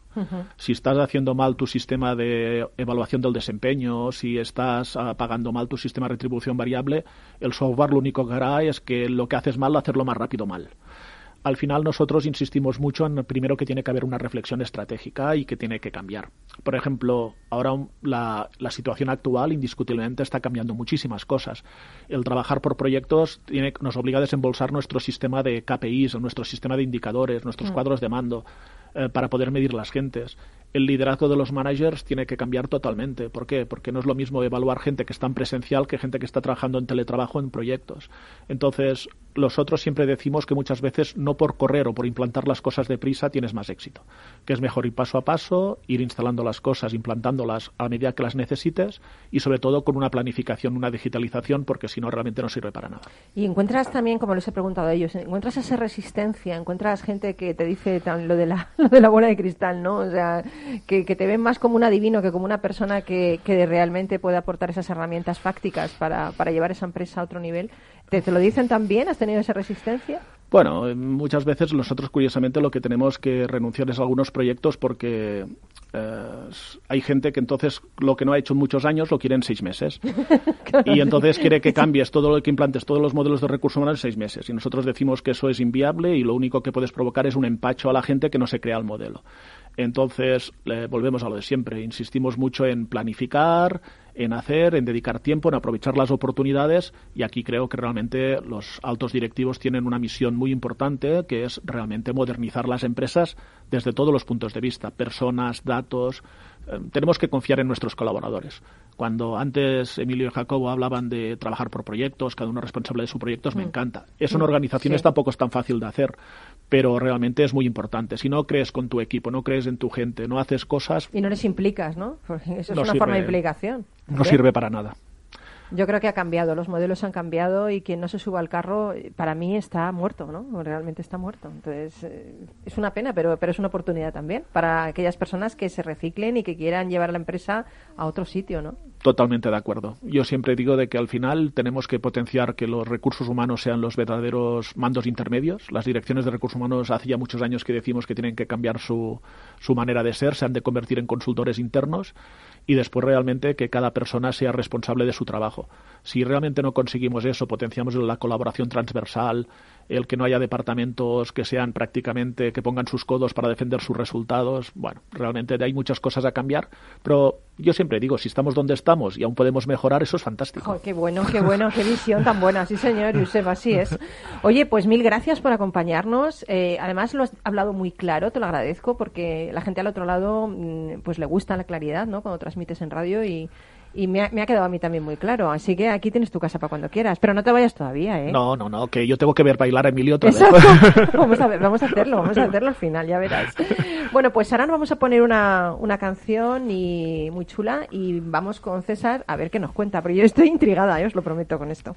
Si estás haciendo mal tu sistema de evaluación del desempeño, si estás uh, pagando mal tu sistema de retribución variable, el software lo único que hará es que lo que haces mal, hacerlo más rápido mal al final nosotros insistimos mucho en primero que tiene que haber una reflexión estratégica y que tiene que cambiar. Por ejemplo, ahora la, la, situación actual indiscutiblemente está cambiando muchísimas cosas. El trabajar por proyectos tiene, nos obliga a desembolsar nuestro sistema de KPIs, nuestro sistema de indicadores, nuestros mm. cuadros de mando eh, para poder medir las gentes el liderazgo de los managers tiene que cambiar totalmente. ¿Por qué? Porque no es lo mismo evaluar gente que está en presencial que gente que está trabajando en teletrabajo en proyectos. Entonces, nosotros siempre decimos que muchas veces no por correr o por implantar las cosas deprisa tienes más éxito. Que es mejor ir paso a paso, ir instalando las cosas, implantándolas a medida que las necesites y sobre todo con una planificación, una digitalización, porque si no realmente no sirve para nada. Y encuentras también, como les he preguntado a ellos, encuentras esa resistencia, encuentras gente que te dice lo de la, lo de la bola de cristal, ¿no? O sea, que, te ven más como un adivino que como una persona que, que realmente puede aportar esas herramientas fácticas para, para llevar esa empresa a otro nivel. ¿Te, ¿Te lo dicen también? ¿Has tenido esa resistencia? Bueno, muchas veces nosotros curiosamente lo que tenemos que renunciar es a algunos proyectos porque eh, hay gente que entonces lo que no ha hecho en muchos años lo quiere en seis meses. y entonces quiere que cambies todo lo que implantes, todos los modelos de recursos humanos en seis meses. Y nosotros decimos que eso es inviable y lo único que puedes provocar es un empacho a la gente que no se crea el modelo. Entonces, volvemos a lo de siempre. Insistimos mucho en planificar, en hacer, en dedicar tiempo, en aprovechar las oportunidades y aquí creo que realmente los altos directivos tienen una misión muy importante que es realmente modernizar las empresas desde todos los puntos de vista, personas, datos. Eh, tenemos que confiar en nuestros colaboradores. Cuando antes Emilio y Jacobo hablaban de trabajar por proyectos, cada uno responsable de sus proyectos, me mm. encanta. Eso en mm. organizaciones tampoco es tan fácil de hacer, pero realmente es muy importante. Si no crees con tu equipo, no crees en tu gente, no haces cosas... Y no les implicas, ¿no? eso es una forma de implicación. No sirve para nada. Yo creo que ha cambiado, los modelos han cambiado y quien no se suba al carro, para mí está muerto, ¿no? Realmente está muerto. Entonces, eh, es una pena, pero, pero es una oportunidad también para aquellas personas que se reciclen y que quieran llevar la empresa a otro sitio, ¿no? Totalmente de acuerdo. Yo siempre digo de que al final tenemos que potenciar que los recursos humanos sean los verdaderos mandos intermedios. Las direcciones de recursos humanos hace ya muchos años que decimos que tienen que cambiar su, su manera de ser, se han de convertir en consultores internos y después realmente que cada persona sea responsable de su trabajo. Si realmente no conseguimos eso, potenciamos la colaboración transversal, el que no haya departamentos que sean prácticamente que pongan sus codos para defender sus resultados. Bueno, realmente hay muchas cosas a cambiar, pero yo siempre digo, si estamos donde estamos y aún podemos mejorar, eso es fantástico. qué bueno, qué bueno, qué visión tan buena, sí señor, Yusef, así es. Oye, pues mil gracias por acompañarnos. Eh, además lo has hablado muy claro, te lo agradezco, porque la gente al otro lado mm, pues le gusta la claridad, ¿no? Cuando transmites en radio y y me ha, me ha, quedado a mí también muy claro. Así que aquí tienes tu casa para cuando quieras. Pero no te vayas todavía, ¿eh? No, no, no, que yo tengo que ver bailar a Emilio otra vez. vamos a ver, vamos a hacerlo, vamos a hacerlo al final, ya verás. Bueno, pues ahora nos vamos a poner una, una canción y muy chula y vamos con César a ver qué nos cuenta. Pero yo estoy intrigada, ¿eh? os lo prometo con esto.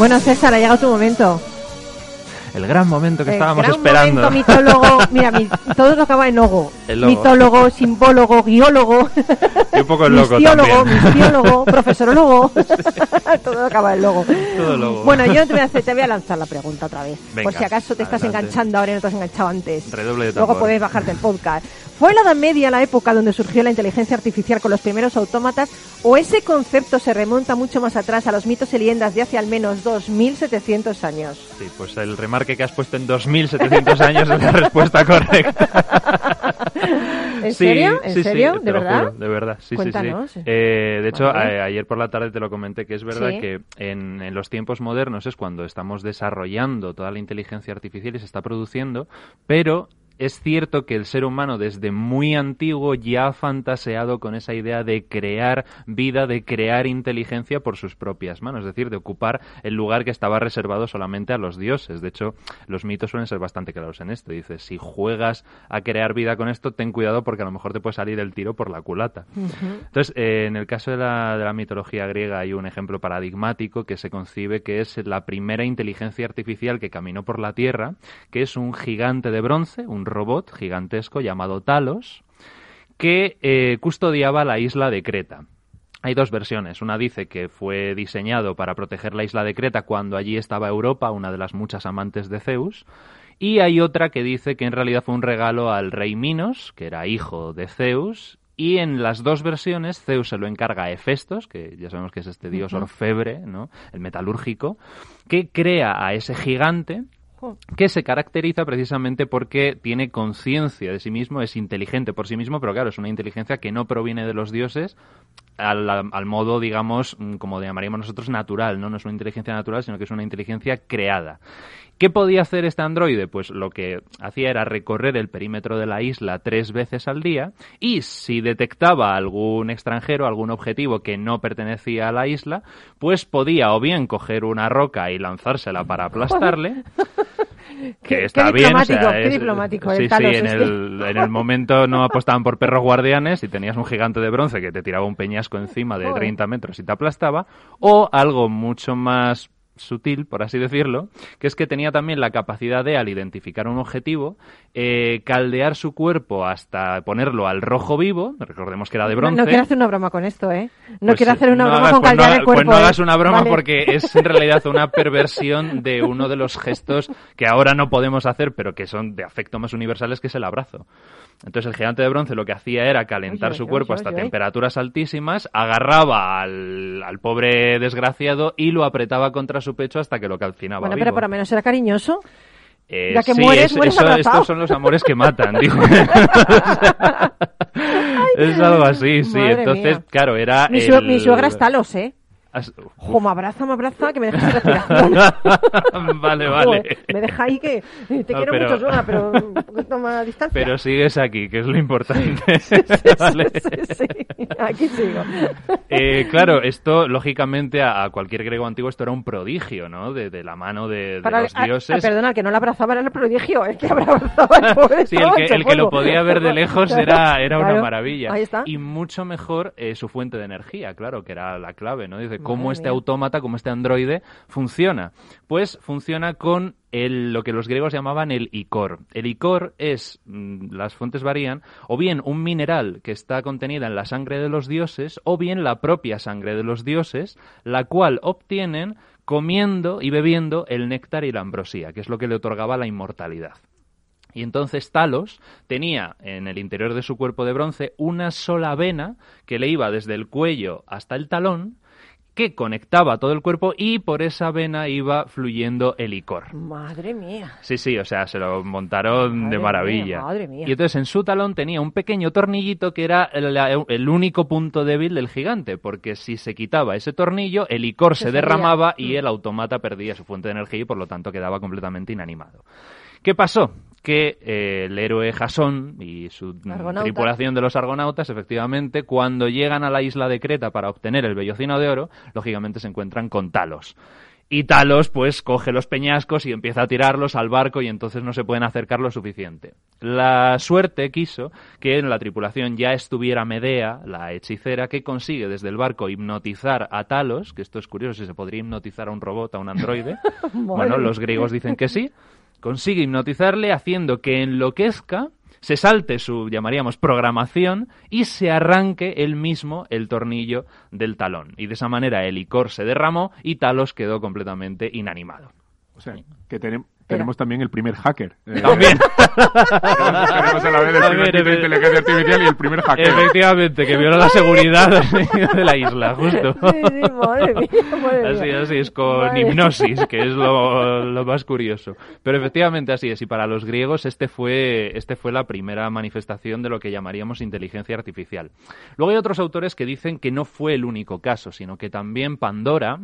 Bueno, César, ha llegado tu momento. El gran momento que estábamos esperando. Momento, mitólogo, mira, todo lo acaba en ogo. Mitólogo, simbólogo, guiólogo. Y un poco el loco también. Mistiólogo, profesorólogo. todo acaba en logo. Todo logo. Bueno, yo te voy, a te voy a lanzar la pregunta otra vez. por si acaso te estás enganchando ahora y no te has enganchado antes. Redoble de Luego puedes bajarte el podcast. ¿Fue la Edad Media la época donde surgió la inteligencia artificial con los primeros autómatas o ese concepto se remonta mucho más atrás a los mitos y leyendas de hace al menos 2.700 años? Sí, pues el remarque que has puesto en 2.700 años es la respuesta correcta. ¿En serio? ¿En serio? ¿De verdad? de verdad, sí, Cuéntanos. sí, eh, de hecho, ayer por la tarde te lo comenté que es verdad que en, en, los tiempos modernos es cuando estamos desarrollando toda la inteligencia artificial y se está produciendo, pero es cierto que el ser humano desde muy antiguo ya ha fantaseado con esa idea de crear vida, de crear inteligencia por sus propias manos, es decir, de ocupar el lugar que estaba reservado solamente a los dioses. De hecho, los mitos suelen ser bastante claros en esto. Dice, si juegas a crear vida con esto, ten cuidado porque a lo mejor te puede salir el tiro por la culata. Entonces, eh, en el caso de la, de la mitología griega hay un ejemplo paradigmático que se concibe que es la primera inteligencia artificial que caminó por la Tierra, que es un gigante de bronce, un robot gigantesco llamado Talos, que eh, custodiaba la isla de Creta. Hay dos versiones. Una dice que fue diseñado para proteger la isla de Creta cuando allí estaba Europa, una de las muchas amantes de Zeus. Y hay otra que dice que en realidad fue un regalo al rey Minos, que era hijo de Zeus. Y en las dos versiones, Zeus se lo encarga a Hefestos, que ya sabemos que es este dios orfebre, ¿no? el metalúrgico, que crea a ese gigante que se caracteriza precisamente porque tiene conciencia de sí mismo, es inteligente por sí mismo, pero claro, es una inteligencia que no proviene de los dioses al, al, modo, digamos, mm, como llamaríamos nosotros, natural, ¿no? No es una inteligencia natural, sino que es una inteligencia creada. ¿Qué podía hacer este androide? Pues lo que hacía era recorrer el perímetro de la isla tres veces al día y si detectaba algún extranjero, algún objetivo que no pertenecía a la isla, pues podía o bien coger una roca y lanzársela para aplastarle. que está bien. O sea, qué diplomático. Sí, sí, en el, en el momento no apostaban por perros guardianes y tenías un gigante de bronce que te tiraba un peñasco encima de 30 metros y te aplastaba, o algo mucho más sutil, por así decirlo, que es que tenía también la capacidad de, al identificar un objetivo, eh, caldear su cuerpo hasta ponerlo al rojo vivo, recordemos que era de bronce. No, quiero hacer una broma con esto, ¿eh? No pues quiero hacer una broma con pues caldear el cuerpo. Pues no hagas una broma porque es en realidad una perversión de uno de los gestos que ahora no podemos hacer, pero que son de afecto más universales, que es el abrazo. Entonces el gigante de bronce lo que hacía era calentar su cuerpo hasta temperaturas altísimas, agarraba al, al, pobre desgraciado y lo apretaba contra su pecho hasta que lo calcinaba. Bueno, pero por lo menos era cariñoso. Eh, ya que sí, mueres, estos son los amores que matan, digo. es algo así, sí. Entonces, claro, era. Mi, el... mi suegra está los, ¿eh? Jo, me abraza, me abraza, que me deja sin respiración. vale, vale. me deja ahí que te quiero mucho, Suena, pero un poquito más a distancia. Pero sigues aquí, que es lo importante. sí, vale. sí, aquí sigo. Eh, claro, esto, lógicamente, a, cualquier griego antiguo esto era un prodigio, ¿no? De, de la mano de, de los dioses. A, perdona, el que no la abrazaba era el prodigio, el que abrazaba el pobre Sí, el que, el que lo podía ver de lejos era, era una maravilla. Ahí está. Y mucho mejor eh, su fuente de energía, claro, que era la clave, ¿no? Dice, cómo este autómata, cómo este androide funciona. Pues funciona con el, lo que los griegos llamaban el icor. El icor es, mm, las fuentes varían, o bien un mineral que está contenida en la sangre de los dioses, o bien la propia sangre de los dioses, la cual obtienen comiendo y bebiendo el néctar y la ambrosía, que es lo que le otorgaba la inmortalidad. Y entonces Talos tenía en el interior de su cuerpo de bronce una sola vena que le iba desde el cuello hasta el talón que conectaba todo el cuerpo y por esa vena iba fluyendo el licor. Madre mía. Sí, sí, o sea, se lo montaron de maravilla. madre mía. Y entonces en su talón tenía un pequeño tornillito que era el, único punto débil del gigante, porque si se quitaba ese tornillo, el licor se, derramaba y mm. el automata perdía su fuente de energía y por lo tanto quedaba completamente inanimado. ¿Qué pasó? Que eh, el héroe Jasón y su tripulación de los argonautas, efectivamente, cuando llegan a la isla de Creta para obtener el vellocino de oro, lógicamente se encuentran con Talos. Y Talos, pues, coge los peñascos y empieza a tirarlos al barco y entonces no se pueden acercar lo suficiente. La suerte quiso que en la tripulación ya estuviera Medea, la hechicera, que consigue desde el barco hipnotizar a Talos, que esto es curioso, si se podría hipnotizar a un robot, a un androide. bueno, los griegos dicen que sí consigue hipnotizarle haciendo que enloquezca, se salte su, llamaríamos, programación y se arranque él mismo el tornillo del talón. Y de esa manera el licor se derramó y Talos quedó completamente inanimado. O sea, que tenemos tenemos también el primer hacker. Eh, también. tenemos a la vez el primer de inteligencia artificial y el primer hacker. Efectivamente, que viola la seguridad de la isla, justo. Sí, sí, madre mía, así, así es, con hipnosis, que es lo, lo, más curioso. Pero efectivamente así es, y para los griegos este fue, este fue la primera manifestación de lo que llamaríamos inteligencia artificial. Luego hay otros autores que dicen que no fue el único caso, sino que también Pandora,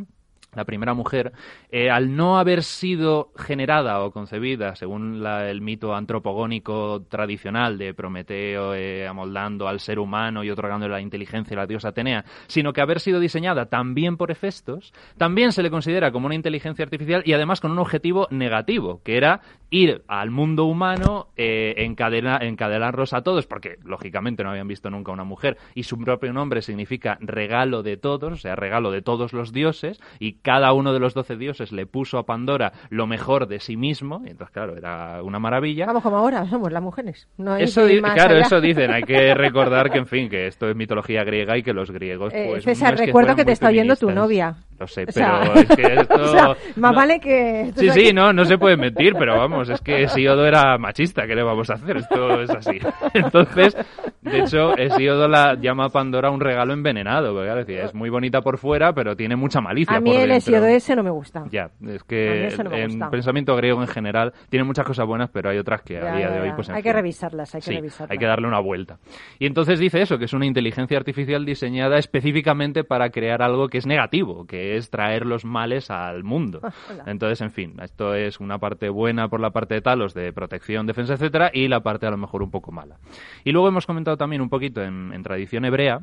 la primera mujer, eh, al no haber sido generada o concebida según el mito antropogónico tradicional de Prometeo eh, amoldando al ser humano y otorgándole la inteligencia a la diosa Atenea, sino que haber sido diseñada también por Hefestos, también se le considera como una inteligencia artificial y además con un objetivo negativo, que era ir al mundo humano, eh, encadenarlos a todos, porque lógicamente no habían visto nunca una mujer y su propio nombre significa regalo de todos, o sea, regalo de todos los dioses, y cada uno de los doce dioses le puso a Pandora lo mejor de sí mismo, y entonces, claro, era una maravilla. Vamos, como ahora somos las mujeres. No eso claro, eso dicen. Hay que recordar que, en fin, que esto es mitología griega y que los griegos, eh, pues. César, recuerdo que, te está oyendo tu novia. Lo sé, pero es que esto. más vale que. Sí, sí, no, no se puede mentir, pero vamos, es que Siodo era machista, ¿qué le vamos a hacer? Esto es así. Entonces, de hecho, Siodo la llama a Pandora un regalo envenenado, porque decía, es muy bonita por fuera, pero tiene mucha malicia. A mí el Hesiodo ese no me gusta. Ya, es que en pensamiento griego en general tiene muchas cosas buenas, pero hay otras que a día de hoy, pues. Hay que revisarlas, hay que revisarlas. Hay que darle una vuelta. Y entonces dice eso, que es una inteligencia artificial diseñada específicamente para crear algo que es negativo, que es traer los males al mundo. Entonces, en fin, esto es una parte buena por la parte de Talos de protección, defensa, etcétera, y la parte a lo mejor un poco mala. Y luego hemos comentado también un poquito en, en tradición hebrea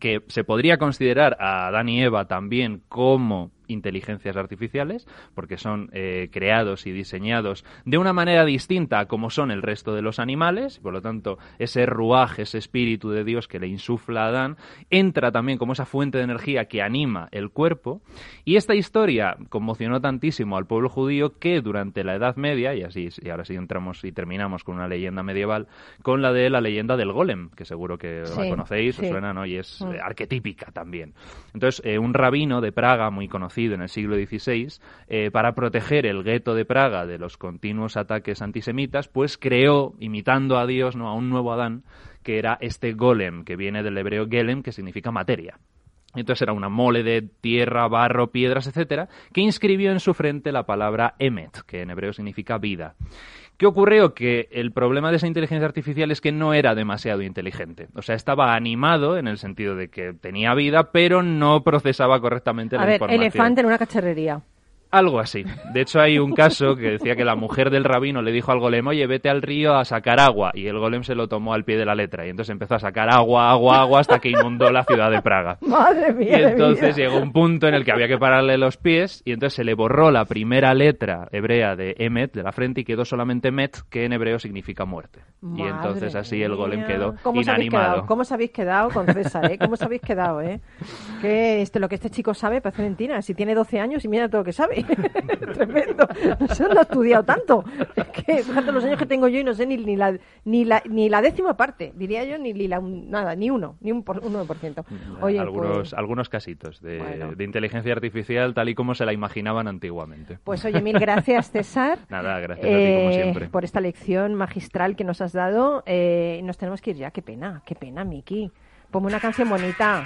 que se podría considerar a Adán y Eva también como inteligencias artificiales, porque son eh, creados y diseñados de una manera distinta a como son el resto de los animales, por lo tanto, ese ruaje, ese espíritu de Dios que le insufla a Adán, entra también como esa fuente de energía que anima el cuerpo, y esta historia conmocionó tantísimo al pueblo judío que durante la Edad Media, y así, y ahora sí entramos y terminamos con una leyenda medieval, con la de la leyenda del golem, que seguro que la conocéis, os suena, ¿no? Y es mm. eh, arquetípica también. Entonces, eh, un rabino de Praga muy conocido, en el siglo XVI, eh, para proteger el gueto de Praga de los continuos ataques antisemitas, pues creó, imitando a Dios, ¿no? a un nuevo Adán, que era este golem, que viene del hebreo gelem, que significa materia. Entonces era una mole de tierra, barro, piedras, etcétera, que inscribió en su frente la palabra emet, que en hebreo significa vida. ¿Qué ocurrió? Que el problema de esa inteligencia artificial es que no era demasiado inteligente. O sea, estaba animado en el sentido de que tenía vida, pero no procesaba correctamente la ver, elefante en una cacharrería. Algo así. De hecho, hay un caso que decía que la mujer del rabino le dijo al golem, oye, vete al río a sacar agua. Y el golem se lo tomó al pie de la letra. Y entonces empezó a sacar agua, agua, agua, hasta que inundó la ciudad de Praga. Madre mía. Y entonces llegó un punto en el que había que pararle los pies. Y entonces se le borró la primera letra hebrea de Emet, de la frente, y quedó solamente Met, que en hebreo significa muerte. y entonces así el golem quedó ¿Cómo inanimado. ¿Cómo os habéis quedado con César? Eh? ¿Cómo os habéis quedado? Eh? Que este, lo que este chico sabe parece mentira. Si tiene 12 años y mira todo lo que sabe. tremendo. No, no he estudiado tanto. Es que fíjate los años que tengo yo y no sé ni, ni, la, ni, la, ni la décima parte, diría yo, ni, la, nada, ni uno, ni un, por, 1%. Oye, algunos, pues algunos casitos de, de, inteligencia artificial tal y como se la imaginaban antiguamente. Pues oye, mil gracias, César. Nada, gracias a ti como eh, siempre. Por esta lección magistral que nos has dado. Eh, nos tenemos que ir ya. Qué pena, qué pena, Miki. Ponme una canción bonita.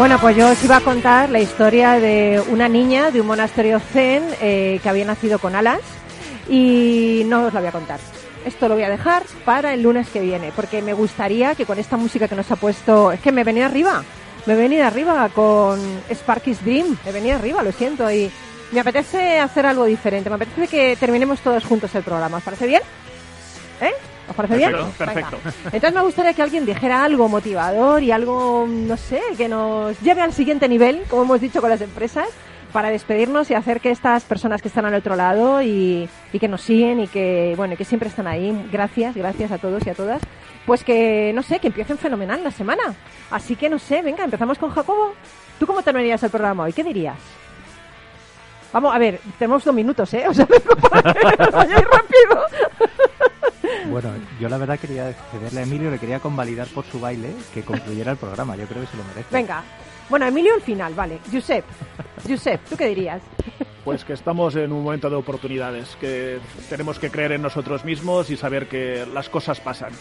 Bueno, pues yo os iba a contar la historia de una niña de un monasterio zen eh, que había nacido con alas y no os la voy a contar. Esto lo voy a dejar para el lunes que viene, porque me gustaría que con esta música que nos ha puesto, es que me venía arriba, me venía arriba con Sparky's Dream, me venía arriba, lo siento, y me apetece hacer algo diferente, me apetece que terminemos todos juntos el programa, ¿os parece bien? ¿Eh? ¿Os parece bien? Perfecto. Entonces me gustaría que alguien dijera algo motivador y algo, no sé, que nos lleve al siguiente nivel, como hemos dicho con las empresas, para despedirnos y hacer que estas personas que están al otro lado y, que nos siguen y que, bueno, que siempre están ahí, gracias, gracias a todos y a todas, pues que, no sé, que empiecen fenomenal la semana. Así que, no sé, venga, empezamos con Jacobo. ¿Tú cómo terminarías el programa hoy? ¿Qué dirías? Vamos, a ver, tenemos dos minutos, ¿eh? O sea, para que vayáis rápido. Bueno, yo la verdad quería cederle a Emilio, le quería convalidar por su baile que concluyera el programa. Yo creo que se lo merece. Venga. Bueno, Emilio al final, vale. Josep, Josep, ¿tú qué dirías? Pues que estamos en un momento de oportunidades, que tenemos que creer en nosotros mismos y saber que las cosas pasan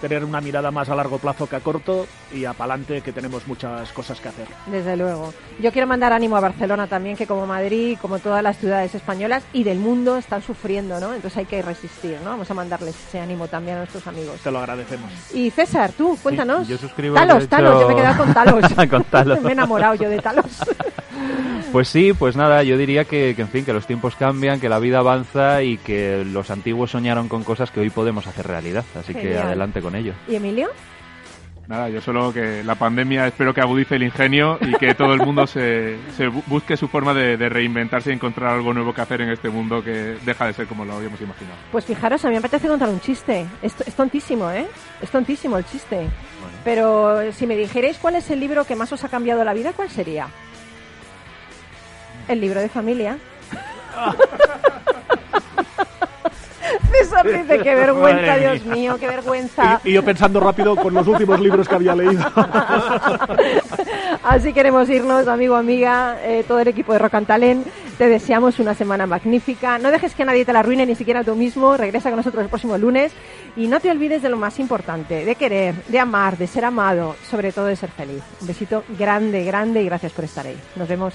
tener una mirada más a largo plazo que a corto y a palante que tenemos muchas cosas que hacer. Desde luego. Yo quiero mandar ánimo a Barcelona también, que como Madrid, como todas las ciudades españolas y del mundo están sufriendo, ¿no? Entonces hay que resistir, ¿no? Vamos a mandarles ese ánimo también a nuestros amigos. Te lo agradecemos. Y César, tú, cuéntanos. yo suscribo. Talos, Talos, yo me he quedado con Talos. con Talos. me he enamorado yo de Talos. Pues sí, pues nada, yo diría que, que, en fin, que los tiempos cambian, que la vida avanza y que los antiguos soñaron con cosas que hoy podemos hacer realidad. Así que adelante con ello. ¿Y Emilio? Nada, yo solo que la pandemia espero que agudice el ingenio y que todo el mundo se, se busque su forma de, de, reinventarse y encontrar algo nuevo que hacer en este mundo que deja de ser como lo habíamos imaginado. Pues fijaros, a mí me apetece contar un chiste. Es, es tontísimo, ¿eh? Es tontísimo el chiste. Bueno. Pero si me dijerais cuál es el libro que más os ha cambiado la vida, ¿cuál sería? El libro de familia. César dice, qué vergüenza, Dios mío, qué vergüenza. Y, y, yo pensando rápido con los últimos libros que había leído. Así queremos irnos, amigo, amiga, eh, todo el equipo de Rock and Talent. Te deseamos una semana magnífica. No dejes que nadie te la arruine, ni siquiera tú mismo. Regresa con nosotros el próximo lunes. Y no te olvides de lo más importante, de querer, de amar, de ser amado, sobre todo de ser feliz. Un besito grande, grande y gracias por estar ahí. Nos vemos.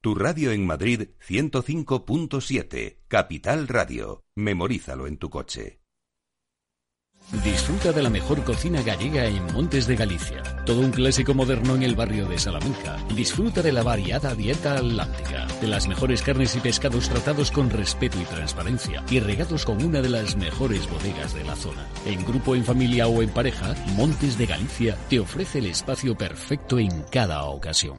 Tu radio en Madrid 105.7, Capital Radio. Memorízalo en tu coche. Disfruta de la mejor cocina gallega en Montes de Galicia. Todo un clásico moderno en el barrio de Salamanca. Disfruta de la variada dieta atlántica, de las mejores carnes y pescados tratados con respeto y transparencia y regados con una de las mejores bodegas de la zona. En grupo, en familia o en pareja, Montes de Galicia te ofrece el espacio perfecto en cada ocasión.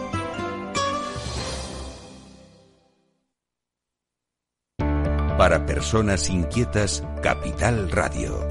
Para personas inquietas, Capital Radio.